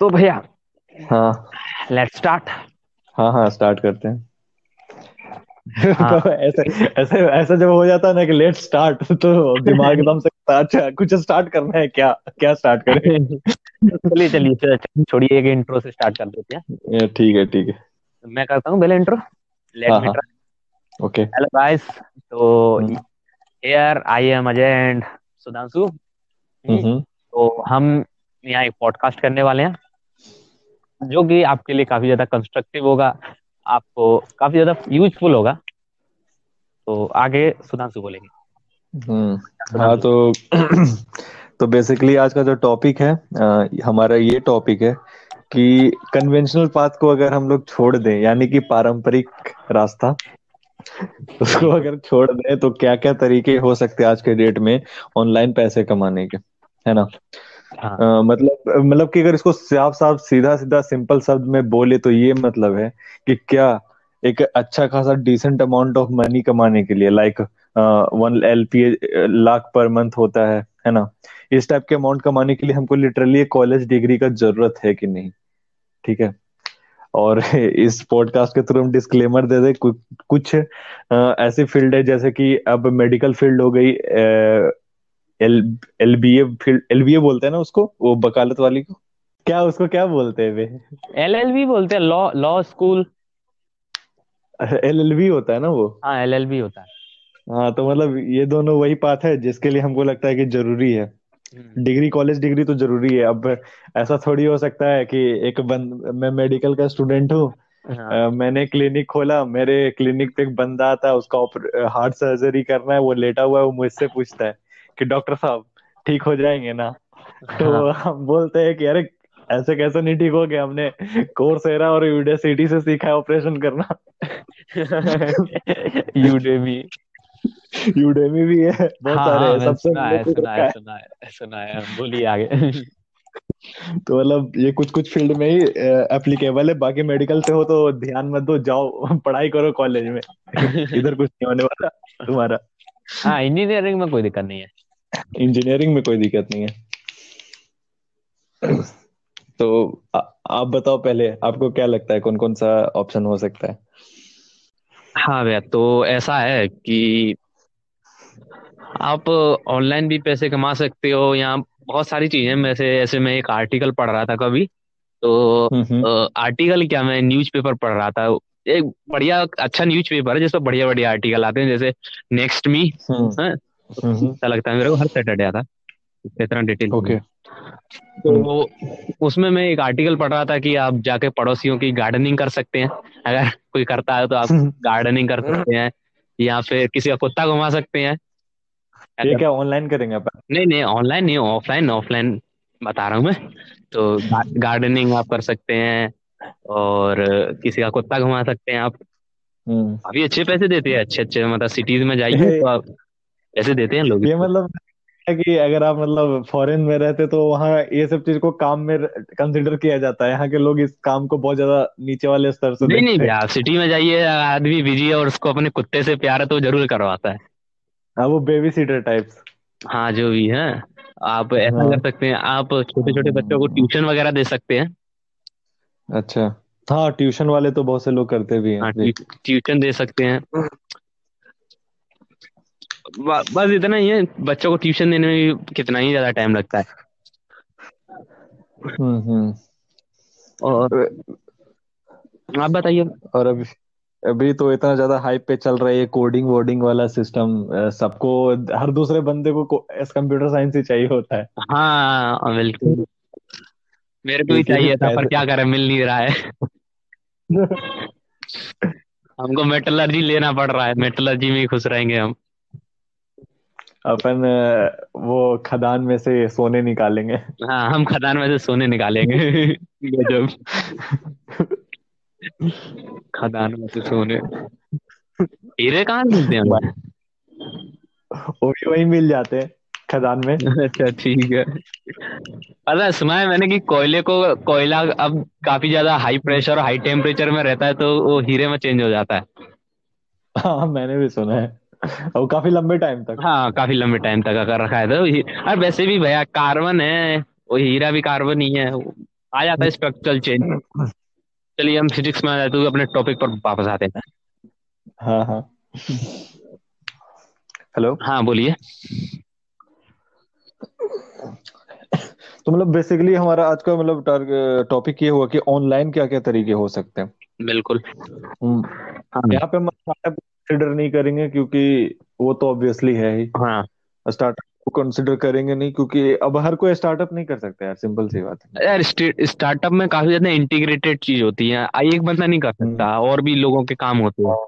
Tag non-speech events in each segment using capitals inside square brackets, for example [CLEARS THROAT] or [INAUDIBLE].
तो भैया हाँ। लेट्स स्टार्ट हाँ हाँ स्टार्ट करते हैं। हाँ। तो [LAUGHS] ऐसे ऐसे ऐसा जब हो जाता है ना कि लेट स्टार्ट तो दिमाग एकदम से अच्छा कुछ स्टार्ट करना है क्या क्या स्टार्ट करें? [LAUGHS] चलिए चलिए छोड़िए एक इंट्रो से स्टार्ट कर देते हैं। ठीक है ठीक है। मैं करता हूँ पहले इंट्रो लेट मी हाँ। ओके हेलो गाइस तो here I am Ajay and Sudhanshu तो हम यहाँ एक पॉडकास्ट करने वाले हैं। जो कि आपके लिए काफ़ी ज़्यादा कंस्ट्रक्टिव होगा आपको काफ़ी ज़्यादा यूजफुल होगा। तो आगे सुधांशु बोलेंगे। हम्म हाँ तो [CLEARS THROAT] तो बेसिकली आज का जो टॉपिक है अ, हमारा ये टॉपिक है कि कन्वेंशनल पाथ को अगर हम लोग छोड़ दें यानी कि पारंपरिक रास्ता [LAUGHS] उसको अगर छोड़ दें तो क्या क्या तरीके हो सकते हैं आज के डेट में ऑनलाइन पैसे कमाने के है ना? हाँ। मतलब मतलब कि अगर इसको साफ़ साफ़ सीधा सीधा सिंपल शब्द में बोले तो ये मतलब है कि क्या एक अच्छा खासा डिसेंट अमाउंट ऑफ़ मनी कमाने के लिए like one L lakh per month होता है है ना? इस टाइप के अमाउंट कमाने के लिए हमको लिटरली कॉलेज डिग्री का ज़रूरत है कि नहीं, ठीक है? और [LAUGHS] इस पॉडकास्ट के थ्रू हम डिस्क्लेमर दे दे कुछ ऐसी फ़ील्ड है जैसे कि अब मेडिकल फ़ील्ड हो गई L L B A B बोलते हैं ना उसको वो वकालत वाली को? क्या उसको क्या बोलते हैं वे? एलएलबी बोलते हैं law law school. L L B होता है ना वो? हाँ एलएलबी होता है। हाँ तो मतलब ये दोनों वही पाथ है जिसके लिए हमको लगता है कि ज़रूरी है। हम्म, डिग्री कॉलेज डिग्री तो ज़रूरी है। अब ऐसा थोड़ी हो सकता है कि एक बंद मैं मेडिकल का स्टूडेंट हूँ हाँ। मैंने क्लिनिक खोला मेरे क्लिनिक पे एक बंदा आता है उसका हार्ट सर्जरी करना है वो लेटा हुआ है वो मुझसे पूछता है। कि डॉक्टर साहब ठीक हो जाएँगे ना? तो हाँ। हम बोलते हैं कि अरे ऐसे कैसे नहीं ठीक हो गया हमने कोर्सेरा और यूडेसिटी से सीखा है ऑपरेशन करना. [LAUGHS] यूडेमी यूडेमी भी है। बहुत हाँ सारे हाँ सबसे सुना है सुना है सुना है सुना है बोलिए आगे। [LAUGHS] तो मतलब ये कुछ कुछ फ़ील्ड में ही एप्लीकेबल है बाकी मेडिकल से हो तो ध्यान मत दो जाओ पढ़ाई करो कॉलेज में। [LAUGHS] इधर कुछ नहीं होने वाला तुम्हारा। हाँ इंजीनियरिंग में कोई दिक्कत नहीं है। इंजीनियरिंग में कोई दिक्कत नहीं है। तो आ, आप बताओ पहले आपको क्या लगता है कौन कौन सा ऑप्शन हो सकता है? हाँ भैया तो ऐसा है कि आप ऑनलाइन भी पैसे कमा सकते हो यहाँ बहुत सारी चीज़ें वैसे ऐसे मैं एक आर्टिकल पढ़ रहा था कभी। तो हम्म हम्म आर्टिकल क्या मैं न्यूज़पेपर पढ़ रहा था। एक बढ़िया अच्छा न्यूज़पेपर है जिसमें बढ़िया बढ़िया आर्टिकल आते हैं जैसे नेक्स्ट मी हम्म। हम्म अच्छा लगता है मेरे को हर सैटरडे आता है। इतना डिटेल ओके हम्म तो उसमें मैं एक आर्टिकल पढ़ रहा था कि आप जाके पड़ोसियों की गार्डनिंग कर सकते हैं। अगर कोई करता है तो आप गार्डनिंग कर सकते हैं या फिर किसी का कुत्ता घुमा सकते हैं। ये क्या ऑनलाइन करेंगे आप? नहीं नहीं ऑनलाइन नहीं ऑफलाइन ऑफलाइन बता रहा हूँ मैं। तो गार्डनिंग आप कर सकते हैं और किसी का कुत्ता घुमा सकते हैं आप। अभी अच्छे पैसे देते हैं अच्छे अच्छे मतलब सिटीज़ में जाइए [LAUGHS] तो आप पैसे देते हैं लोग ये मतलब है कि अगर आप मतलब फॉरेन में रहते तो वहाँ ये सब चीज़ को काम में कंसिडर किया जाता है। यहाँ के लोग इस काम को बहुत ज़्यादा नीचे वाले स्तर से नहीं नहीं आप सिटी में जाइए आदमी बिज़ी है और उसको अपने कुत्ते से प्यार है तो ज़रूर करवाता है। हाँ वो बेबी सीटर टाइप्स हाँ जो भी है आप ऐसा हाँ। कर सकते हैं आप छोटे छोटे बच्चों को ट्यूशन वगैरह दे सकते हैं। अच्छा। हाँ ट्यूशन वाले तो बहुत से लोग करते भी हैं हाँ ट्यूशन दे सकते हैं। बस इतना ही है बच्चों को ट्यूशन देने में भी कितना ही ज़्यादा टाइम लगता है। हम्म हम्म। और आप बताइए। और अभी अभी तो इतना ज़्यादा हाइप पे चल रहा है कोडिंग वोडिंग वाला सिस्टम सबको हर दूसरे बंदे को कंप्यूटर साइंस ही चाहिए होता है। हाँ बिल्कुल। मेरे को भी चाहिए था पर क्या करें मिल नहीं रहा है। [LAUGHS] हमको मेटलर्जी लेना पड़ रहा है मेटलर्जी में ही खुश रहेंगे हम। अपन वो खदान में से सोने निकालेंगे। हाँ हम खदान में से सोने निकालेंगे। गजब। खदान में से सोने। हीरे कहाँ मिलते हैं वो भी वही मिल जाते हैं खदान में। अच्छा ठीक है। पता सुना है मैंने कि कोयले को कोयला अब काफ़ी ज़्यादा हाई प्रेशर और हाई टेम्परेचर में रहता है तो वो हीरे में चेंज हो जाता है। हाँ मैंने भी सुना है। [LAUGHS] और काफ़ी लंबे टाइम तक। हाँ काफ़ी लंबे टाइम तक अगर रखा है तो और वैसे भी भैया कार्बन है वो हीरा भी कार्बन ही है। आ जाता है स्ट्रक्चरल चेंज चलिए हम फिजिक्स में आ जाते हैं अपने टॉपिक पर वापस आते हैं। हाँ हाँ। हेलो हाँ बोलिए। तो मतलब बेसिकली हमारा आज का मतलब टॉपिक ये हुआ कि ऑनलाइन क्या क्या तरीके हो सकते हैं। बिल्कुल। हम्म, हाँ। यहाँ पे हम कंसिडर नहीं करेंगे क्योंकि वो तो ऑब्वियसली है ही। हाँ। स्टार्टअप को कंसिडर करेंगे नहीं क्योंकि अब हर कोई स्टार्टअप नहीं कर सकता यार सिंपल सी बात है। यार स्टार्टअप में काफ़ी ज़्यादा इंटीग्रेटेड चीज़ होती है आ- एक बंदा नहीं कर हम्म। सकता और भी लोगों के काम होते हैं।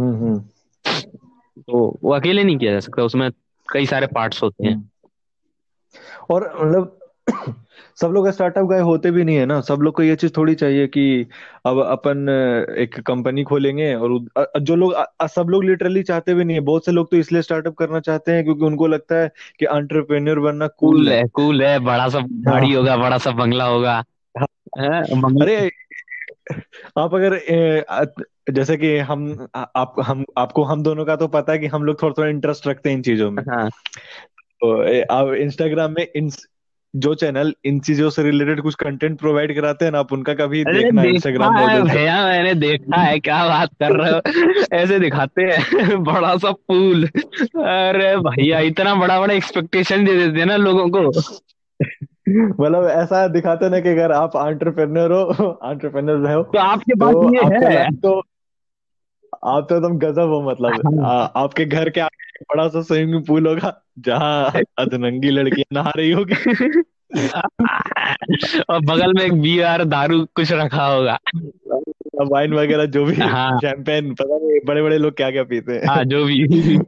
हम्म हम्म। तो वो अकेले नहीं किया जा सकता उसमें कई सारे पार्ट्स होते हैं। हम्म। और मतलब सब लोग स्टार्टअप गाय होते भी नहीं है ना। सब लोग को ये चीज़ थोड़ी चाहिए कि अब अपन एक कंपनी खोलेंगे और उद- अ- जो लोग अ- सब लोग लिटरली चाहते भी नहीं है। बहुत से लोग तो इसलिए स्टार्टअप करना चाहते हैं क्योंकि उनको लगता है कि एंटरप्रेन्योर बनना कूल कूल है। है कूल है बड़ा सा गाड़ी हाँ। होगा बड़ा सा बंगला होगा। हाँ। है बंगला अरे आप अगर ए, अ- जैसे कि हम आ- आप हम आपको हम दोनों का तो पता है कि हम लोग थोड़ा थोड़ा इंटरेस्ट रखते हैं इन चीज़ों में। हाँ। तो ए, आप इंस्टाग्राम में जो चैनल इन चीज़ों से रिलेटेड कुछ कंटेंट प्रोवाइड कराते हैं ना आप उनका कभी देखना देखा इंस्टाग्राम है मॉडल भैया मैंने देखा है क्या बात कर रहे हो? ऐसे दिखाते हैं [LAUGHS] बड़ा सा पूल अरे भैया इतना बड़ा बड़ा एक्सपेक्टेशन दे देते हैं ना लोगों को। मतलब ऐसा दिखाते ना कि अगर आप एंटरप्रेन्योर हो [LAUGHS] एंटरप्रेन्योर हो तो आपके पास तो ये आपका है। तो आप तो एकदम गजब हो मतलब। हाँ। आ, आपके घर के आगे एक बड़ा सा स्विमिंग पूल होगा जहाँ अधनंगी लड़कियाँ नहा रही होगी। [LAUGHS] और बगल में एक बियर दारू कुछ रखा होगा। वाइन वगैरह जो भी हाँ। शैंपेन पता नहीं बड़े बड़े लोग क्या क्या पीते हैं। हाँ जो भी।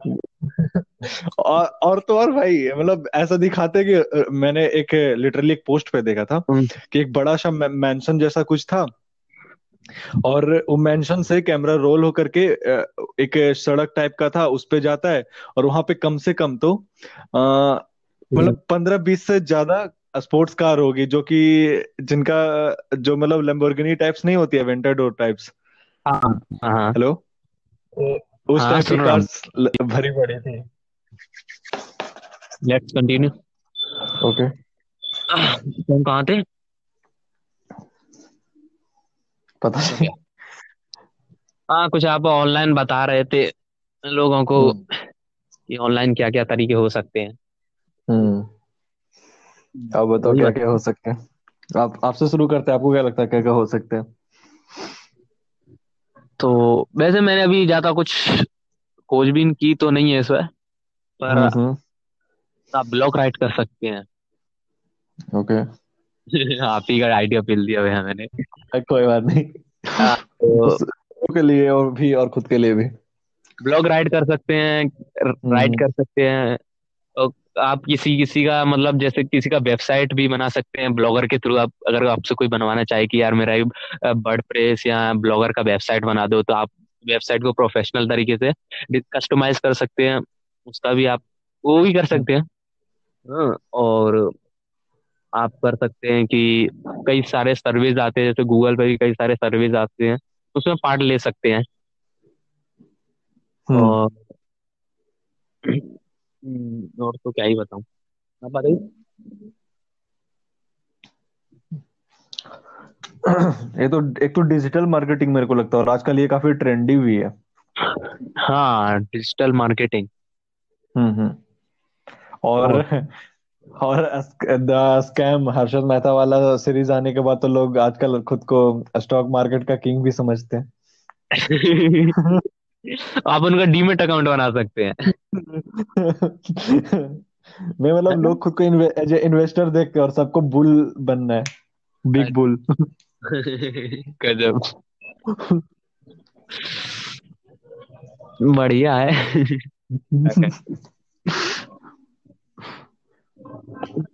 और और तो और भाई मतलब ऐसा दिखाते कि मैंने एक लिटरली एक पोस्ट पे देखा था हम्म, कि एक बड़ा सा मैंशन जैसा कुछ था और वो मेंशन से कैमरा रोल होकर के एक सड़क टाइप का था उस पे जाता है और वहाँ पे कम से कम तो मतलब पंद्रह बीस से ज़्यादा स्पोर्ट्स कार होगी जो कि जिनका जो मतलब लैम्बोर्गिनी टाइप्स नहीं होती है वेंटाडोर टाइप्स हाँ। हाँ हेलो उस टाइप की हूँ। कार्स भरी पड़ी थी। लेट्स कंटिन्यू ओके तुम कहाँ थे? पता [LAUGHS] नहीं। हाँ कुछ आप ऑनलाइन बता रहे थे लोगों को हम्म। कि ऑनलाइन क्या क्या तरीके हो सकते हैं। हम्म। अब बताओ क्या क्या हो सकते हैं। आप आपसे शुरू करते हैं आपको क्या लगता है क्या क्या हो सकते हैं? तो वैसे मैंने अभी ज़्यादा कुछ खोजबीन की तो नहीं है इसमें पर हम्म हम्म। आप ब्लॉग राइट कर सकते हैं। ओके [LAUGHS] आप ही का आइडिया पिल दिया भैया मैंने। [LAUGHS] कोई बात नहीं। हाँ, तो के लिए और भी और खुद के लिए भी। ब्लॉग राइट कर सकते हैं राइट हम्म। कर सकते हैं। और आप किसी किसी का मतलब जैसे किसी का वेबसाइट भी बना सकते हैं ब्लॉगर के थ्रू। आप अगर आपसे कोई बनवाना चाहे कि यार मेरा वर्ड प्रेस या ब्लॉगर का वेबसाइट बना दो तो आप वेबसाइट को प्रोफेशनल तरीके से कस्टमाइज कर सकते हैं। उसका भी आप वो भी कर सकते हैं। हाँ, और आप कर सकते हैं कि कई सारे सर्विस आते हैं जैसे गूगल पे भी कई सारे सर्विस आते हैं उसमें पार्ट ले सकते हैं। हम्म। और हम्म, और तो क्या ही बताऊँ। आप बताइए। ये तो एक तो डिजिटल मार्केटिंग मेरे को लगता है और आजकल ये काफ़ी ट्रेंडी भी है। हाँ डिजिटल मार्केटिंग हम्म हम्म। और और द स्कैम हर्षद मेहता वाला सीरीज़ आने के बाद तो लोग आजकल खुद को स्टॉक मार्केट का किंग भी समझते हैं। [LAUGHS] आप उनका डीमेट अकाउंट बना सकते हैं। [LAUGHS] मैं मतलब लोग खुद को एज इन्वेस्टर देखते हैं और सबको बुल बनना है। बिग बुल [LAUGHS] गजब। बढ़िया है।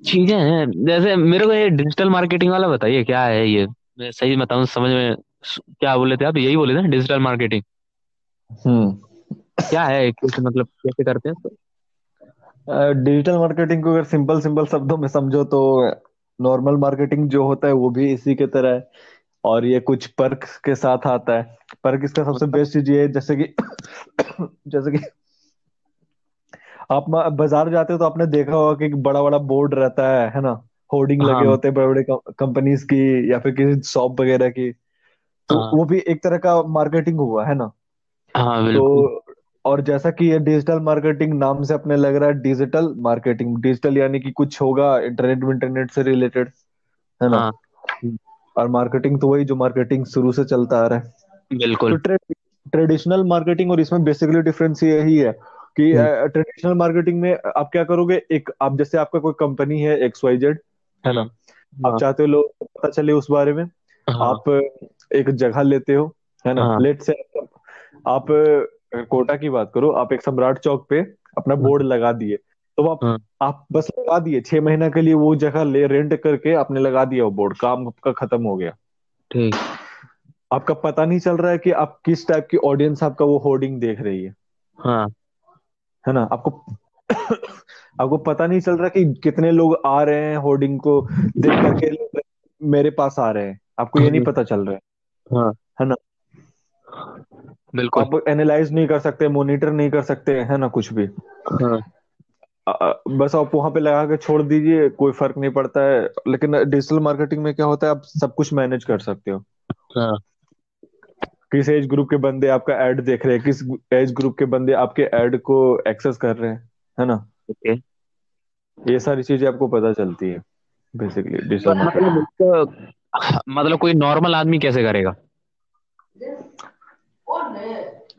चीज़ें हैं। जैसे मेरे को ये डिजिटल मार्केटिंग वाला बताइए क्या है ये? मैं सही बताऊँ समझ में क्या बोले थे आप? यही बोले थे डिजिटल मार्केटिंग हम्म। क्या है कैसे मतलब कैसे करते हैं? डिजिटल मार्केटिंग को अगर सिंपल सिंपल शब्दों में समझो तो नॉर्मल मार्केटिंग जो होता है वो भी इसी के तरह है। और ये कुछ पर्क के साथ आता है। पर्क इसका सबसे बेस्ट चीज़ ये है जैसे कि [COUGHS] जैसे कि आप बाज़ार जाते हो तो आपने देखा होगा कि बड़ा बड़ा बोर्ड रहता है है ना? होर्डिंग लगे हाँ। होते हैं बड़े बड़े कंपनीज़ की या फिर किसी शॉप वगैरह की। तो हाँ। वो भी एक तरह का मार्केटिंग हुआ है ना? हाँ तो और जैसा कि ये डिजिटल मार्केटिंग नाम से अपने लग रहा है डिजिटल मार्केटिंग डिजिटल यानी कि कुछ होगा इंटरनेट इंटरनेट से रिलेटेड है ना? हाँ। और मार्केटिंग तो वही जो मार्केटिंग शुरू से चलता आ रहा है। तो बिल्कुल ट्रे, ट्रेडिशनल मार्केटिंग और इसमें बेसिकली डिफरेंस यही है कि हम्म, ट्रेडिशनल मार्केटिंग में आप क्या करोगे? एक आप जैसे आपका कोई कंपनी है एक्स वाई जेड है ना हम्म, आप हाँ। चाहते हो लोग पता चले उस बारे में हाँ। आप एक जगह लेते हो है ना? हाँ। लेट से आप कोटा की बात करो आप एक सम्राट चौक पे अपना बोर्ड लगा दिए तो आप हाँ। आप बस लगा दिए छह महीना के लिए वो जगह ले रेंट करके आपने लगा दिया वो बोर्ड काम आपका खत्म हो गया। ठीक। आपका पता नहीं चल रहा है कि आप किस टाइप की ऑडियंस आपका वो होर्डिंग देख रही है। हाँ। है ना? आपको आपको पता नहीं चल रहा कि कितने लोग आ रहे हैं होर्डिंग को देख करके मेरे पास आ रहे हैं। आपको ये नहीं पता चल रहा है। हाँ। है ना? बिल्कुल। आप एनालाइज नहीं कर सकते मॉनिटर नहीं कर सकते है ना कुछ भी। हाँ। अ- बस आप वहाँ पे लगा के छोड़ दीजिए कोई फ़र्क नहीं पड़ता है। लेकिन डिजिटल मार्केटिंग में क्या होता है आप सब कुछ मैनेज कर सकते हो। हाँ। किस एज ग्रुप के बंदे आपका एड देख रहे हैं? किस एज ग्रुप के बंदे आपके एड को एक्सेस कर रहे हैं? है ना? ओके ये सारी चीज़ें आपको पता चलती है बेसिकली मतलब मतलब कोई नॉर्मल आदमी कैसे करेगा?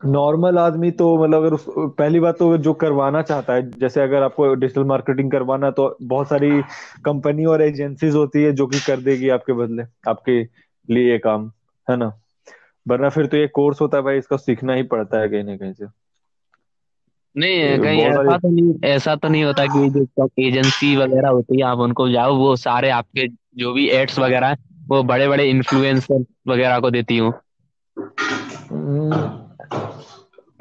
नॉर्मल आदमी तो मतलब अगर उस पहली बात तो जो करवाना चाहता है जैसे अगर आपको डिजिटल मार्केटिंग करवाना तो बहुत सारी कंपनी और एजेंसीज होती है जो कि कर देगी आपके बदले आपके लिए काम है ना? वरना फिर तो ये कोर्स होता है भाई इसका सीखना ही पड़ता है कहीं ना कहीं से। नहीं कहीं ऐसा तो नहीं ऐसा तो नहीं होता कि जो एजेंसी वगैरह होती है आप उनको जाओ वो सारे आपके जो भी एड्स वगैरह वो बड़े बड़े इन्फ्लुएंसर वगैरह को देती हूँ।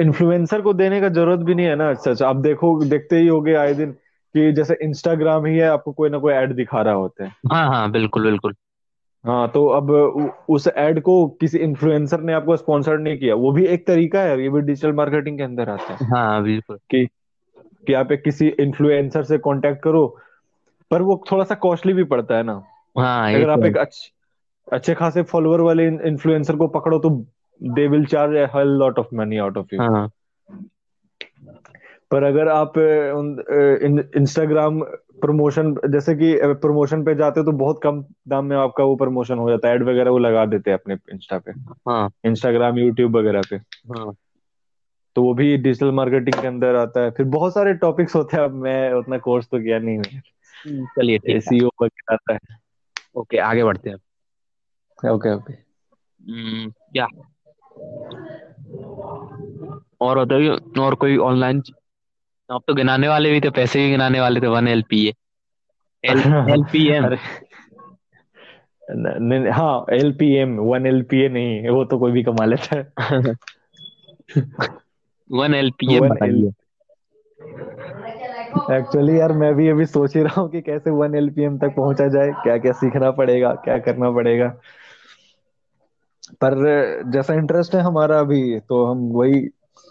इन्फ्लुएंसर को देने का ज़रूरत भी नहीं है ना सच। आप देखो देखते ही होगे आए दिन कि जैसे इंस्टाग्राम ही है आपको कोई ना कोई ऐड दिखा रहा होता है। हाँ हाँ बिल्कुल बिल्कुल। हाँ तो अब उस ऐड को किसी इन्फ्लुएंसर ने आपको स्पॉन्सर नहीं किया। वो भी एक तरीका है ये भी डिजिटल मार्केटिंग के अंदर आता है। हाँ बिल्कुल। कि कि आप एक किसी इन्फ्लुएंसर से कांटेक्ट करो पर वो थोड़ा सा कॉस्टली भी पड़ता है ना। हाँ अगर आप तो एक अच्छे अच्छे खासे फॉलोअर वाले इन्फ्लुएंसर को पकड़ो तो they will charge a hell lot of money out of you पर अगर आप इंस्टाग्राम प्रमोशन जैसे कि प्रमोशन पे जाते हो तो बहुत कम दाम में आपका वो प्रमोशन हो जाता है। एड वगैरह वो लगा देते हैं अपने इंस्टा पे। हाँ। इंस्टाग्राम यूट्यूब वगैरह पे। हाँ। तो वो भी डिजिटल मार्केटिंग के अंदर आता है। फिर बहुत सारे टॉपिक्स होते हैं। अब मैं उतना कोर्स तो किया नहीं है। हम्म, चलिए है। एसीओ वगैरह आता है। ओके आगे बढ़ते हैं। Okay okay. हम्म, क्या? और बताइए और कोई ऑनलाइन आप तो गिनाने वाले भी थे पैसे भी गिनाने वाले थे one L P [LAUGHS] L P M हाँ L P M one L P A नहीं वो तो कोई भी कमा लेता है। [LAUGHS] One L P M actually यार मैं भी अभी सोच ही रहा हूँ कि कैसे वन एल पी एम तक पहुँचा जाए क्या क्या सीखना पड़ेगा क्या करना पड़ेगा। पर जैसा इंटरेस्ट है हमारा अभी तो हम वही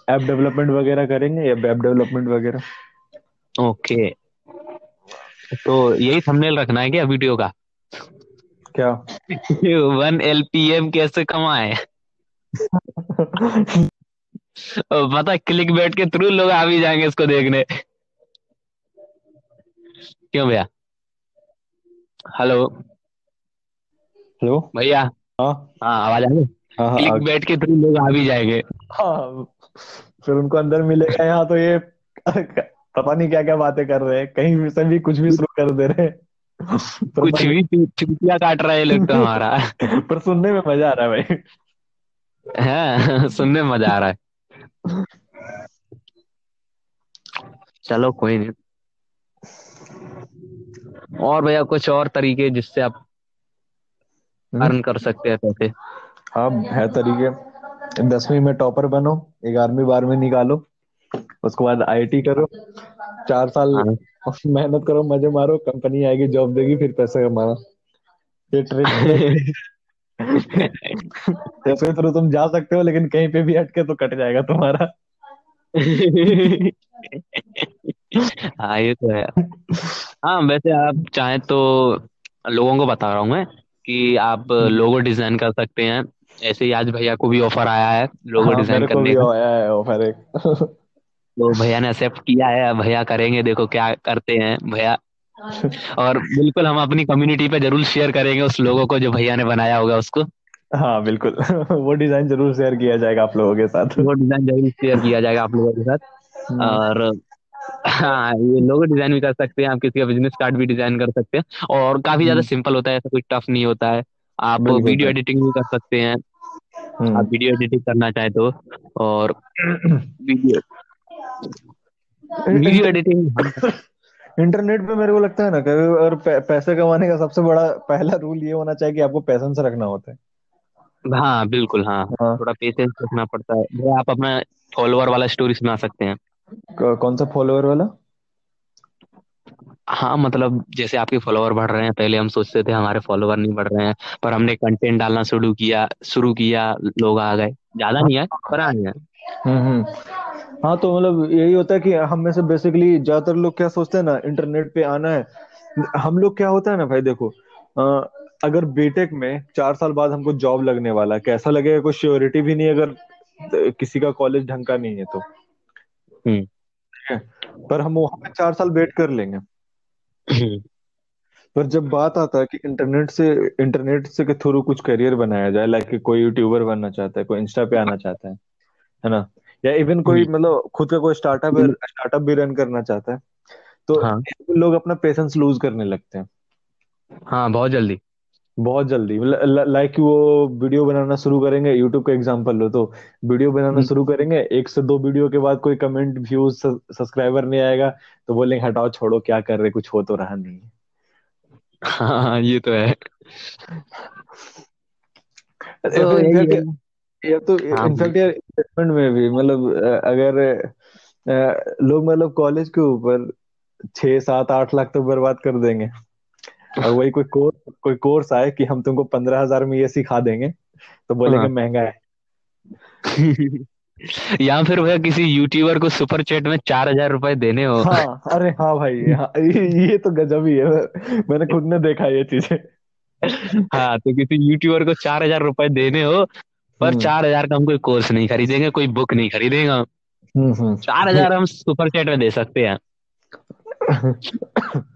ऐप डेवलपमेंट वगैरह करेंगे या वेब डेवलपमेंट वगैरह? ओके तो यही थंबनेल रखना है क्या वीडियो का? क्या? वन एल पी एम कैसे कमाए? पता क्लिक बैट के थ्रू लोग आ भी जाएँगे इसको देखने। क्यों भैया? हेलो हेलो भैया? हाँ? हाँ आवाज़ आ गई हाँ? हाँ क्लिक बैट के थ्रू लोग आ भी जाएँगे। हाँ फिर उनको अंदर मिलेगा यहाँ तो ये पता नहीं क्या क्या बातें कर रहे हैं। कहीं से भी कुछ भी शुरू कर दे रहे हैं। पर कुछ भी चू- चूतिया काट रहे हैं लोग तो हमारा। [LAUGHS] पर सुनने में मज़ा आ रहा है भाई। है सुनने में मज़ा आ रहा है। चलो कोई नहीं। और भैया कुछ और तरीके जिससे आप हम्म, अर्न कर सकते हैं पैसे? हाँ है तरीके। दसवीं में टॉपर बनो ग्यारहवीं बारहवीं निकालो उसके बाद आईटी करो। चार साल हाँ। [LAUGHS] मेहनत करो मज़े मारो कंपनी आएगी जॉब देगी फिर पैसे कमाना। ये ट्रिक इसके [LAUGHS] थ्रू तुम जा सकते हो लेकिन कहीं पे भी अटके तो कट जाएगा तुम्हारा। [LAUGHS] हाँ ये तो है। हाँ वैसे आप चाहें तो लोगों को बता रहा हूँ मैं कि आप हम्म। लोगो डिज़ाइन कर सकते हैं। ऐसे ही आज भैया को भी ऑफ़र आया है लोगो हाँ डिज़ाइन करने का। आया है ऑफ़र एक। [LAUGHS] तो भैया ने एक्सेप्ट किया है भैया करेंगे देखो क्या करते हैं भैया। [LAUGHS] और बिल्कुल हम अपनी कम्युनिटी पे ज़रूर शेयर करेंगे उस लोगों को जो भैया ने बनाया होगा उसको। हाँ बिल्कुल। [LAUGHS] वो डिज़ाइन ज़रूर शेयर किया जाएगा आप लोगों के साथ। वो डिज़ाइन ज़रूर शेयर किया जाएगा आप लोगों के साथ। हम्म। और हाँ ये लोगो डिज़ाइन भी कर सकते हैं आप किसी का बिज़नेस कार्ड भी डिज़ाइन कर सकते हैं। और काफ़ी ज़्यादा हम्म, सिंपल होता है ऐसा कोई टफ नहीं होता है। आप वीडियो एडिटिंग भी कर सकते हैं। आप हम्म। वीडियो एडिटिंग करना चाहें तो और वीडियो वीडियो एडिटिंग इंटरनेट पे मेरे को लगता है ना कि अगर पै, पैसे कमाने का सबसे बड़ा पहला रूल ये होना चाहिए कि आपको पैसेंस रखना होता है। हाँ बिल्कुल हाँ। हाँ। थोड़ा पेशेंस रखना पड़ता है। आप अपना फॉलोअर वाला स्टोरी सुना सकते हैं। कौन सा फॉलोअर वाला? हाँ मतलब जैसे आपके फॉलोअर बढ़ रहे हैं पहले हम सोचते थे हमारे फॉलोअर नहीं बढ़ रहे हैं पर हमने कंटेंट डालना शुरू किया शुरू किया लोग आ गए। ज़्यादा नहीं है पर आ गए हम्म हम्म। हाँ तो मतलब यही होता है कि हम में से बेसिकली ज़्यादातर लोग क्या सोचते हैं ना इंटरनेट पे आना है। हम लोग क्या होता है ना भाई देखो अ, अगर बीटेक में चार साल बाद हमको जॉब लगने वाला है कैसा लगेगा कोई श्योरिटी भी नहीं अगर किसी का कॉलेज ढंग का नहीं है तो। हम्म। पर हम वहाँ पे चार साल वेट कर लेंगे। पर जब बात आता है कि इंटरनेट से इंटरनेट से के थ्रू कुछ करियर बनाया जाए लाइक कोई यूट्यूबर बनना चाहता है कोई इंस्टा पे आना चाहता है है ना? या इवन कोई हम्म, मतलब खुद का कोई स्टार्टअप स्टार्टअप भी रन करना चाहता है तो हाँ। लोग अपना पेशेंस लूज करने लगते हैं। हाँ बहुत जल्दी। बहुत जल्दी। लाइक वो वीडियो बनाना शुरू करेंगे यूट्यूब का एग्जांपल लो तो। वीडियो बनाना हम्म, शुरू करेंगे एक से दो वीडियो के बाद कोई कमेंट व्यूज़ सब्सक्राइबर नहीं आएगा तो बोलेंगे हटाओ छोड़ो क्या कर रहे कुछ हो तो रहा नहीं। हाँ ये तो है। तो है या तो हाँ इनफैक्ट यार इन्वेस्टमेंट में भी मतलब अगर लोग मतलब कॉलेज के ऊपर छह सात आठ लाख तो बर्बाद कर देंगे। और वही कोई कोर्स कोई कोर्स आए कि हम तुमको पंद्रह हज़ार में ये सिखा देंगे तो बोलेंगे हाँ। महँगा है। [LAUGHS] या फिर भैया किसी यूट्यूबर को सुपर चैट में चार हज़ार रुपए देने हो। हाँ अरे हाँ भाई हाँ, ये, ये तो गजब ही है। मैंने खुद ने देखा ये चीज़ें। हाँ तो किसी यूट्यूबर को चार हज़ार रुपए देने हो पर हम्म। चार हज़ार का हम कोई कोर्स नहीं खरीदेंगे कोई बुक नहीं खरीदेंगे हम्म हम्म। चार हज़ार हम सुपर चैट में दे सकते हैं। [LAUGHS]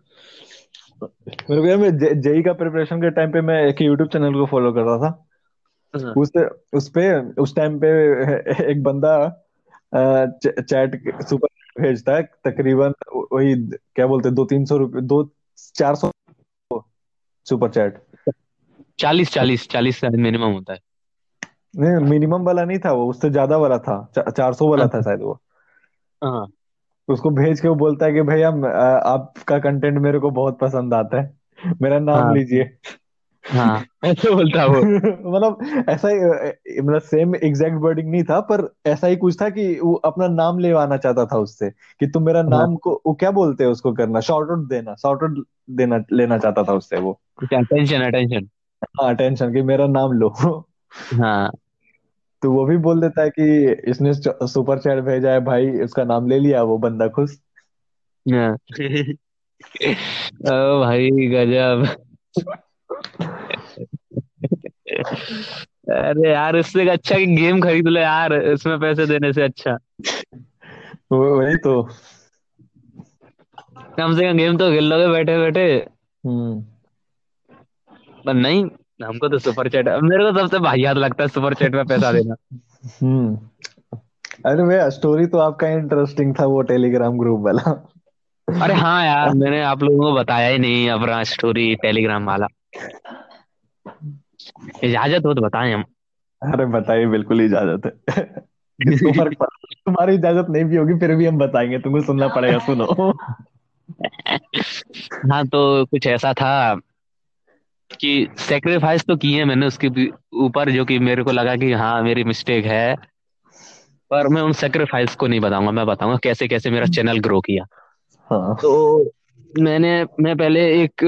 मेरे को यार मैं जेई का प्रिपरेशन के टाइम पे मैं एक यूट्यूब चैनल को फॉलो कर रहा था। हाँ उस उस पे उस टाइम पे एक बंदा चैट सुपर भेजता है तकरीबन वही क्या बोलते हैं दो तीन सौ रुपये दो चार सौ सुपर चैट चालीस चालीस चालीस मिनिमम होता है। नहीं मिनिमम वाला नहीं था वो उससे ज़्यादा वाला था चार सौ वाला था शायद वो। हाँ। उसको भेज के वो बोलता है कि भैया आपका कंटेंट मेरे को बहुत पसंद आता है। मेरा नाम हाँ। लीजिए। हाँ। ऐसे बोलता वो। [LAUGHS] मतलब ऐसा ही मतलब सेम एग्जैक्ट वर्डिंग नहीं था पर ऐसा ही कुछ था कि वो अपना नाम लेवाना चाहता था उससे कि तुम मेरा हाँ। नाम को वो क्या बोलते हैं उसको करना? शॉर्ट आउट देना शॉर्ट आउट देना लेना चाहता था उससे वो। अटेंशन अटेंशन हाँ टेंशन कि मेरा नाम लो। हाँ। तो वो भी बोल देता है कि इसने सुपर चैट भेजा है भाई उसका नाम ले लिया वो बंदा खुश। हाँ। ओ भाई गजब। अरे यार इससे अच्छा कि गेम खरीद लो यार इसमें पैसे देने से अच्छा। वही तो। कम से कम गेम तो खेल लोगे बैठे बैठे हम्म। पर नहीं हमको तो सुपर चैट मेरे को सबसे वाहियात लगता है सुपर चैट में पैसा देना। हम्म। अरे भैया स्टोरी तो आपका इंटरेस्टिंग था वो टेलीग्राम ग्रुप वाला। अरे हाँ यार मैंने आप लोगों को बताया ही नहीं अपना स्टोरी टेलीग्राम वाला। इजाज़त हो तो बताएँ हम। अरे बताइए बिल्कुल इजाज़त है। तुम्हारी इजाज़त नहीं भी होगी फिर भी हम बताएँगे तुमको सुनना पड़ेगा सुनो। हाँ तो कुछ ऐसा था कि सेक्रीफाइस तो किए मैंने उसके ऊपर जो कि मेरे को लगा कि हाँ मेरी मिस्टेक है। पर मैं उन सेक्रीफाइस को नहीं बताऊँगा मैं बताऊँगा कैसे कैसे मेरा चैनल ग्रो किया। हाँ। तो मैंने मैं पहले एक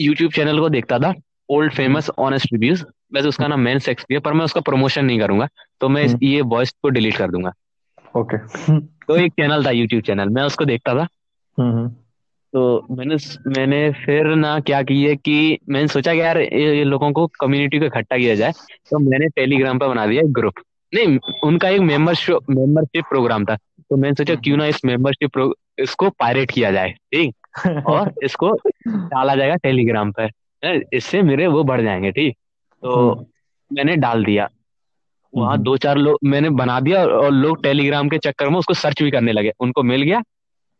यूट्यूब चैनल को देखता था old hmm famous honest reviews वैसे उसका नाम मेन सेक्स भी है पर मैं उसका प्रमोशन नहीं करूँगा तो मैं हम्म। ये वॉइस को डिलीट कर दूँगा। ओके तो एक चैनल था यूट्यूब चैनल मैं उसको देखता था। हम्म। तो मैंने मैंने फिर ना क्या किया कि मैंने सोचा कि यार ये, लोगों को कम्युनिटी को इकट्ठा किया जाए तो मैंने टेलीग्राम पर बना दिया एक ग्रुप नहीं उनका एक मेंबरशिप मेंबरशिप प्रोग्राम था। तो मैंने सोचा क्यों ना इस मेंबरशिप इसको पायरेट किया जाए ठीक? और [LAUGHS] इसको डाला जाएगा टेलीग्राम पर इससे मेरे वो बढ़ जाएँगे ठीक? तो हम्म मैंने डाल दिया। वहाँ हम्म। दो चार लोग मैंने बना दिया और लोग टेलीग्राम के चक्कर में उसको सर्च भी करने लगे। उनको मिल गया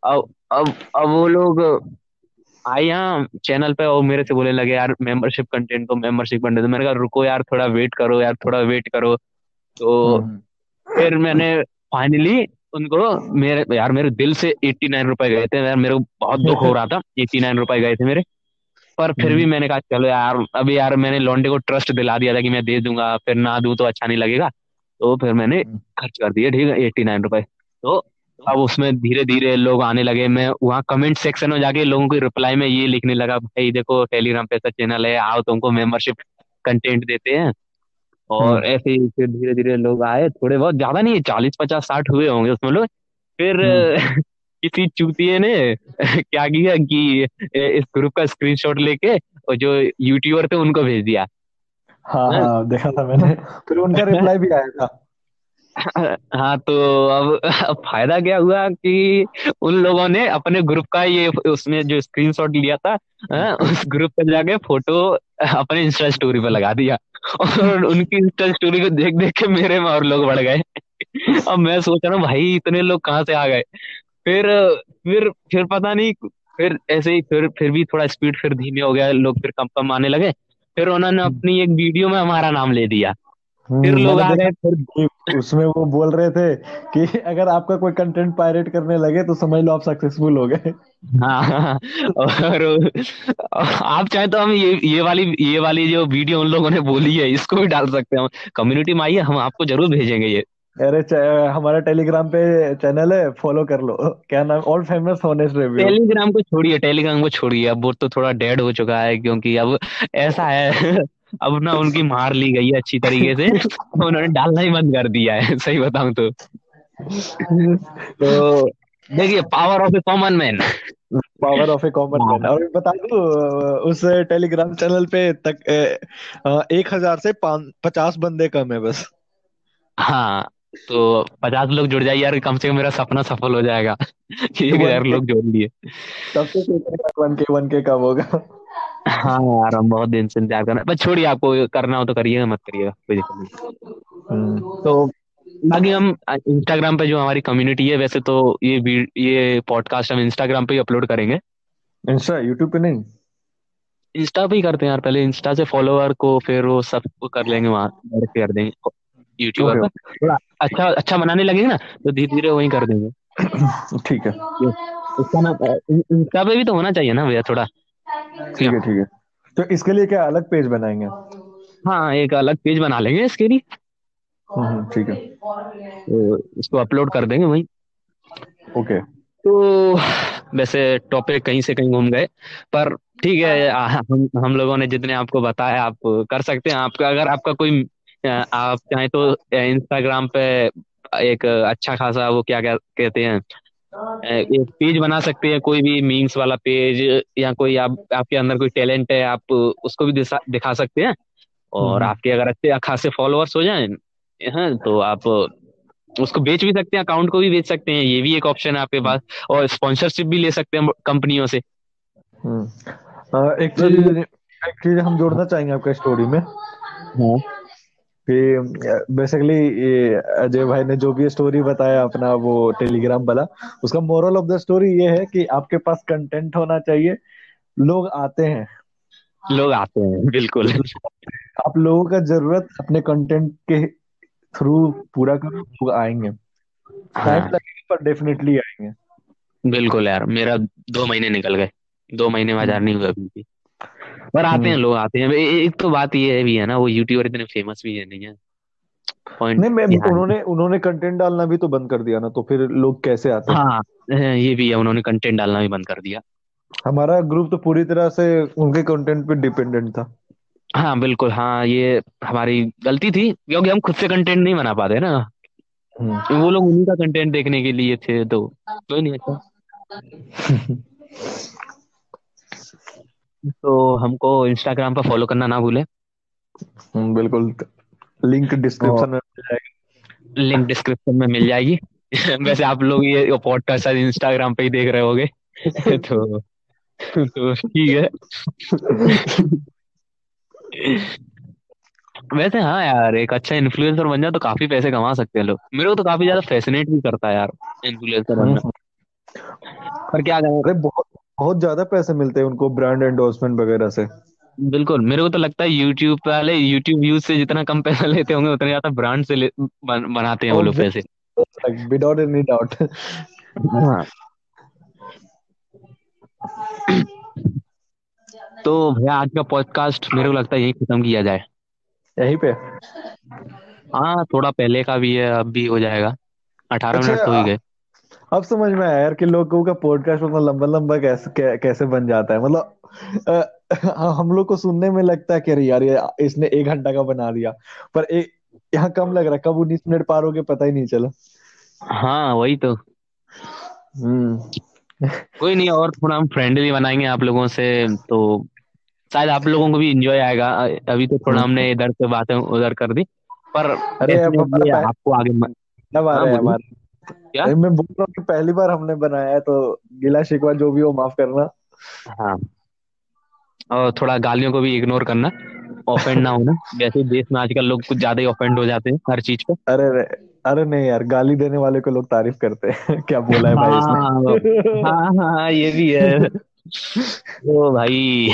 अब अब अब वो लोग आए यहाँ चैनल पे और मेरे से बोलने लगे यार मेंबरशिप कंटेंट तो मेंबरशिप कंटेंट तो। मैंने कहा रुको यार थोड़ा वेट करो यार थोड़ा वेट करो। तो हम्म। फिर मैंने फाइनली उनको मेरे यार मेरे दिल से एट्टी नाइन रुपए गए थे। यार मेरे को बहुत दुख हो रहा था एट्टी नाइन रुपए गए थे मेरे। पर फिर भी हम्म। मैंने कहा चलो यार अभी यार मैंने लॉन्डे को ट्रस्ट दिला दिया था कि मैं दे दूँगा फिर ना दूँ तो अच्छा नहीं लगेगा। तो फिर मैंने हम्म। खर्च कर दिए ठीक है एट्टी नाइन रुपए। तो अब उसमें धीरे धीरे लोग आने लगे। मैं वहाँ कमेंट सेक्शन में जाके लोगों की रिप्लाई में ये लिखने लगा भाई देखो टेलीग्राम पे ऐसा चैनल है आओ तुमको मेंबरशिप कंटेंट देते हैं। और हम्म। ऐसे ही फिर धीरे धीरे लोग आए। थोड़े बहुत ज़्यादा नहीं चालीस पचास साठ हुए होंगे उसमें लोग। फिर हम्म। [LAUGHS] किसी चूतिए ने [LAUGHS] क्या किया कि इस ग्रुप का स्क्रीनशॉट लेके और जो यूट्यूबर थे उनको भेज दिया। हाँ हाँ। देखा था मैंने। फिर उनका रिप्लाई भी आया था। हाँ तो अब, [LAUGHS] अब फ़ायदा क्या हुआ कि उन लोगों ने अपने ग्रुप का ये उसमें जो स्क्रीनशॉट लिया था हाँ, उस ग्रुप पर जाके फ़ोटो अपने इंस्टा स्टोरी पे लगा दिया। और उनकी इंस्टा स्टोरी को देख देख के मेरे में और लोग बढ़ गए। [LAUGHS] अब मैं सोच रहा हूँ भाई इतने लोग कहाँ से आ गए? फिर फिर फिर पता नहीं फिर ऐसे ही फिर फिर भी थोड़ा स्पीड फिर धीमे हो गया लोग फिर कम कम आने लगे। फिर उन्होंने हम्म। अपनी एक वीडियो में हमारा नाम ले दिया। फिर हम्म, लोग मैंने आ गए फिर उसमें वो बोल रहे थे कि अगर आपका कोई कंटेंट पायरेट करने लगे तो समझ लो आप सक्सेसफुल हो गए। हाँ और आप चाहे तो हम ये ये वाली ये वाली जो वीडियो उन लोगों ने बोली है इसको भी डाल सकते हैं। कम्युनिटी में आइए हम आपको ज़रूर भेजेंगे ये। अरे हमारा टेलीग्राम पे चैनल है फॉलो कर लो। क्या नाम all famous honest review Telegram को छोड़िए टेलीग्राम को छोड़िए। अब वो तो थोड़ा डेड हो चुका है क्योंकि अब ऐसा है। अब ना उनकी मार ली गई है अच्छी तरीके से। [LAUGHS] उन्होंने डालना ही बंद कर दिया है सही बताऊँ तो। तो देखिए power of a common man power of a common man और बता दो उस टेलीग्राम चैनल पे तक एक हज़ार से पचास बंदे कम है बस। हाँ तो पचास लोग जुड़ जाइए यार कम से कम मेरा सपना सफल हो जाएगा। [LAUGHS] एक हज़ार लोग जोड़ लिए। तब से वन के वन के कब होगा। हाँ यार हम बहुत दिन से इंतज़ार कर रहे हैं। बस छोड़िए आपको करना हो तो करिएगा मत करिएगा कोई दिक्कत नहीं। हम्म तो बाकी हम इंस्टाग्राम पे जो हमारी कम्युनिटी है वैसे तो ये ये पॉडकास्ट हम इंस्टाग्राम पे ही अपलोड करेंगे। इंस्टा यूट्यूब पे नहीं? इंस्टा पे ही करते हैं यार पहले इंस्टा से फॉलोअर को फिर वो सबको कर लेंगे वहाँ डायरेक्ट कर देंगे। यूट्यूबर ओके पर थोड़ा अच्छा अच्छा बनाने लगेंगे ना तो धीरे धीरे वही कर देंगे। [COUGHS] ठीक है। इंस्टा पे भी तो होना चाहिए ना भैया थोड़ा? ठीक है ठीक है। तो इसके लिए क्या अलग पेज बनाएँगे? हाँ एक अलग पेज बना लेंगे इसके लिए। हम्म हम्म, ठीक है। तो इसको अपलोड कर देंगे वहीं। ओके। तो वैसे टॉपिक कहीं से कहीं घूम गए। पर ठीक है हम हम लोगों ने जितने आपको बताया आप कर सकते हैं। आपका अगर आपका कोई आप चाहें तो इंस्टाग्राम पे एक अच्छा खासा वो क्या कहते हैं एक पेज बना सकते हैं कोई भी मीम्स वाला पेज या कोई आप आपके अंदर कोई टैलेंट है आप उसको भी दिखा सकते हैं। और हम्म। आपके अगर अच्छे खासे फॉलोअर्स हो जाए हैं तो आप उसको बेच भी सकते हैं अकाउंट को भी बेच सकते हैं ये भी एक ऑप्शन है आपके पास। और स्पॉन्सरशिप भी ले सकते हैं कंपनियों से। हम्म। एक चीज़ एक चीज़ हम जोड़ना चाहेंगे आपका स्टोरी में। हाँ। बेसिकली अजय भाई ने जो भी स्टोरी बताया अपना वो टेलीग्राम वाला उसका मोरल ऑफ़ द स्टोरी ये है कि आपके पास कंटेंट होना चाहिए लोग आते हैं। लोग आते हैं बिल्कुल। आप लोगों का ज़रूरत अपने कंटेंट के थ्रू पूरा करो लोग आएँगे। टाइम हाँ लगेगा पर डेफिनेटली आएँगे। बिल्कुल यार मेरा दो महीने निकल गए। दो महीने हम्म। नहीं हुआ अभी भी। पर आते हैं हम्म। लोग आते हैं। एक तो बात ये भी है ना वो यूट्यूबर इतने फ़ेमस भी है नहीं है। पॉइंट नहीं मैं उन्होंने उन्होंने कंटेंट डालना भी तो बंद कर दिया ना तो फिर लोग कैसे आते हाँ? ये भी है उन्होंने कंटेंट डालना भी बंद कर दिया। हमारा ग्रुप तो पूरी तरह से उनके कंटेंट पे डिपेंडेंट था। हाँ बिल्कुल हाँ ये हमारी गलती थी क्योंकि हम खुद से कंटेंट नहीं बना पाते ना। हम्म। वो लोग उन्हीं का कंटेंट देखने के लिए थे तो कोई नहीं अच्छा [LAUGHS] तो हमको इंस्टाग्राम पर फॉलो करना ना भूले। हम्म, बिल्कुल। लिंक डिस्क्रिप्शन में मिल जाएगा। लिंक डिस्क्रिप्शन में मिल जाएगी। [LAUGHS] वैसे आप लोग ये पॉडकास्ट शायद इंस्टाग्राम पे ही देख रहे होगे। [LAUGHS] तो तो ठीक है। [LAUGHS] वैसे हाँ यार एक अच्छा इन्फ्लुएंसर बन जाए तो काफ़ी पैसे कमा सकते हैं लोग। मेरे को तो काफ़ी ज़्यादा फैसिनेट भी करता है यार इन्फ्लुएंसर बनना। हम्म, पर क्या करें? अरे बहुत बहुत ज़्यादा पैसे मिलते हैं उनको ब्रांड एंडोर्समेंट वगैरह से। बिल्कुल मेरे को तो लगता है यूट्यूब पे वाले यूट्यूब व्यूज़ से जितना कम पैसा [LAUGHS] लेते होंगे उतना ज़्यादा ब्रांड से बन, बनाते हैं वो लोग पैसे। विदाउट एनी डाउट तो भैया आज का पॉडकास्ट मेरे को लगता है यही खत्म किया जाए। यहीं पे? हाँ थोड़ा पहले का भी है अब भी हो जाएगा। अठारह अच्छा मिनट तो ही गए। अब समझ में आया यार कि लोगों का पॉडकास्ट उतना लंबा लंबा कैसे कै, कैसे बन जाता है। मतलब [LAUGHS] हम लोग को सुनने में लगता है कि अरे यार ये इसने एक घंटा का बना दिया। पर एक यहाँ कम लग रहा है कब उन्नीस मिनट पार हो गए पता ही नहीं चला। हाँ वही तो। हम्म। कोई नहीं और थोड़ा हम फ्रेंडली बनाएँगे आप लोगों से तो शायद आप लोगों को भी इंजॉय आएगा। अभी तो थोड़ा। हमने इधर से बातें उधर कर दी पर अरे आपको आगे म... बार हाँ है बोलिए। हमारा क्या? मैं बोल रहा हूँ कि पहली बार हमने बनाया है तो गिला शिकवा जो भी हो माफ़ करना। हाँ। और थोड़ा गालियों को भी इग्नोर करना ऑफेंड ना होना। [LAUGHS] वैसे देश में आजकल लोग कुछ ज़्यादा ही ऑफेंड हो जाते हैं हर चीज़ पे। अरे अरे अरे नहीं यार गाली देने वाले को लोग तारीफ़ करते हैं। [LAUGHS] क्या बोला है भाई इसने? हाँ हाँ हाँ ये भी है। तो भाई।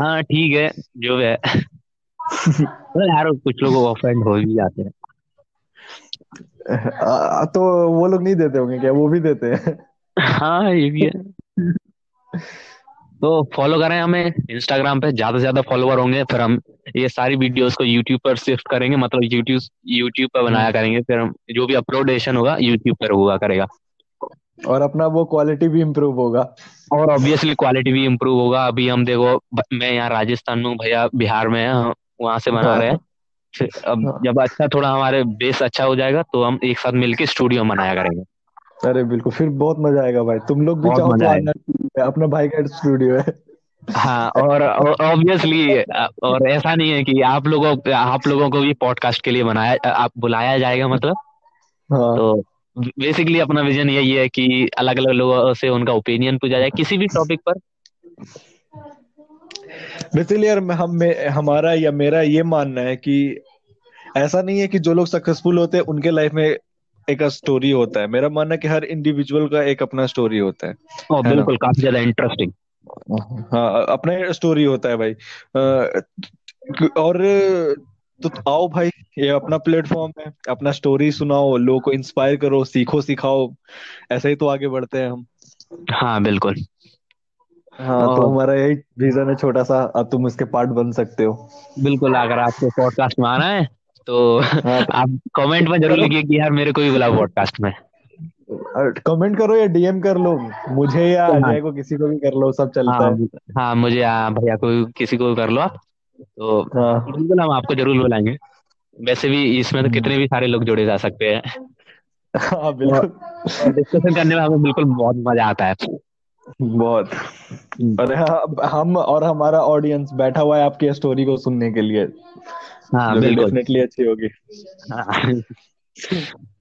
हाँ ठीक है जो भी है [LAUGHS] यार कुछ लोग ऑफेंड हो भी जाते हैं। आ, तो वो लोग नहीं देते होंगे क्या? वो भी देते हैं। हाँ ये भी है। तो फॉलो करें हमें इंस्टाग्राम पे ज़्यादा से ज़्यादा फॉलोवर होंगे फिर हम ये सारी वीडियोस को यूट्यूब पर शिफ्ट करेंगे मतलब यूट्यूब यूट्यूब पर हम्म, बनाया करेंगे फिर हम जो भी अपलोडेशन होगा यूट्यूब पर हुआ करेगा। और अपना वो क्वालिटी भी इम्प्रूव होगा। और ऑब्वियसली क्वालिटी भी इम्प्रूव होगा। अभी हम देखो मैं यहाँ राजस्थान में हूँ भैया बिहार में है वहाँ से बना रहे हैं। हाँ फिर अब हाँ। जब अच्छा थोड़ा हमारे बेस अच्छा हो जाएगा तो हम एक साथ मिलके स्टूडियो में बनाया करेंगे। अरे बिल्कुल फिर बहुत मज़ा आएगा भाई। तुम लोग भी बहुत चाहो तो अपना भाई का स्टूडियो है। हाँ और ऑब्वियसली और ऐसा नहीं है कि आप लोगों आप लोगों को भी पॉडकास्ट के लिए बनाया आप बुलाया जाएगा मतलब। हाँ। तो बेसिकली अपना विजन यही है कि अलग अलग लोगों से उनका ओपिनियन पूछा जाए किसी भी टॉपिक पर। बेसिकली यार हम मैं, हमारा या मेरा ये मानना है कि ऐसा नहीं है कि जो लोग सक्सेसफुल होते हैं उनके लाइफ में एक स्टोरी होता है। मेरा मानना है कि हर इंडिविजुअल का एक अपना स्टोरी होता है। और है बिल्कुल काफ़ी ज़्यादा इंटरेस्टिंग हाँ अपना स्टोरी होता है भाई। और तो आओ भाई ये अपना प्लेटफॉर्म है अपना स्टोरी सुनाओ लोगों को इंस्पायर करो सीखो सिखाओ। ऐसे ही तो आगे बढ़ते हैं हम। हाँ बिल्कुल। हाँ तो हमारा यही विजन है छोटा सा अब तुम इसके पार्ट बन सकते हो। बिल्कुल अगर आपको पॉडकास्ट में आना है तो हाँ तो आप कमेंट में ज़रूर लिखिए कि यार मेरे को भी बुलाओ पॉडकास्ट में। कमेंट करो या डीएम कर लो। मुझे या हाँ। अजय को किसी को भी कर लो सब चलता हाँ है। हाँ मुझे हाँ भैया को किसी को कर लो आप। तो हाँ। बिल्कुल हम आपको ज़रूर बुलाएँगे। वैसे भी इसमें तो कितने भी सारे लोग जुड़े जा सकते हैं। हाँ बिल्कुल। डिस्कशन करने में हमें बिल्कुल बहुत मज़ा आता है। बहुत। अरे और हाँ, हम और हमारा ऑडियंस बैठा हुआ है आपकी स्टोरी को सुनने के लिए। हाँ डेफिनेटली अच्छी होगी। हाँ।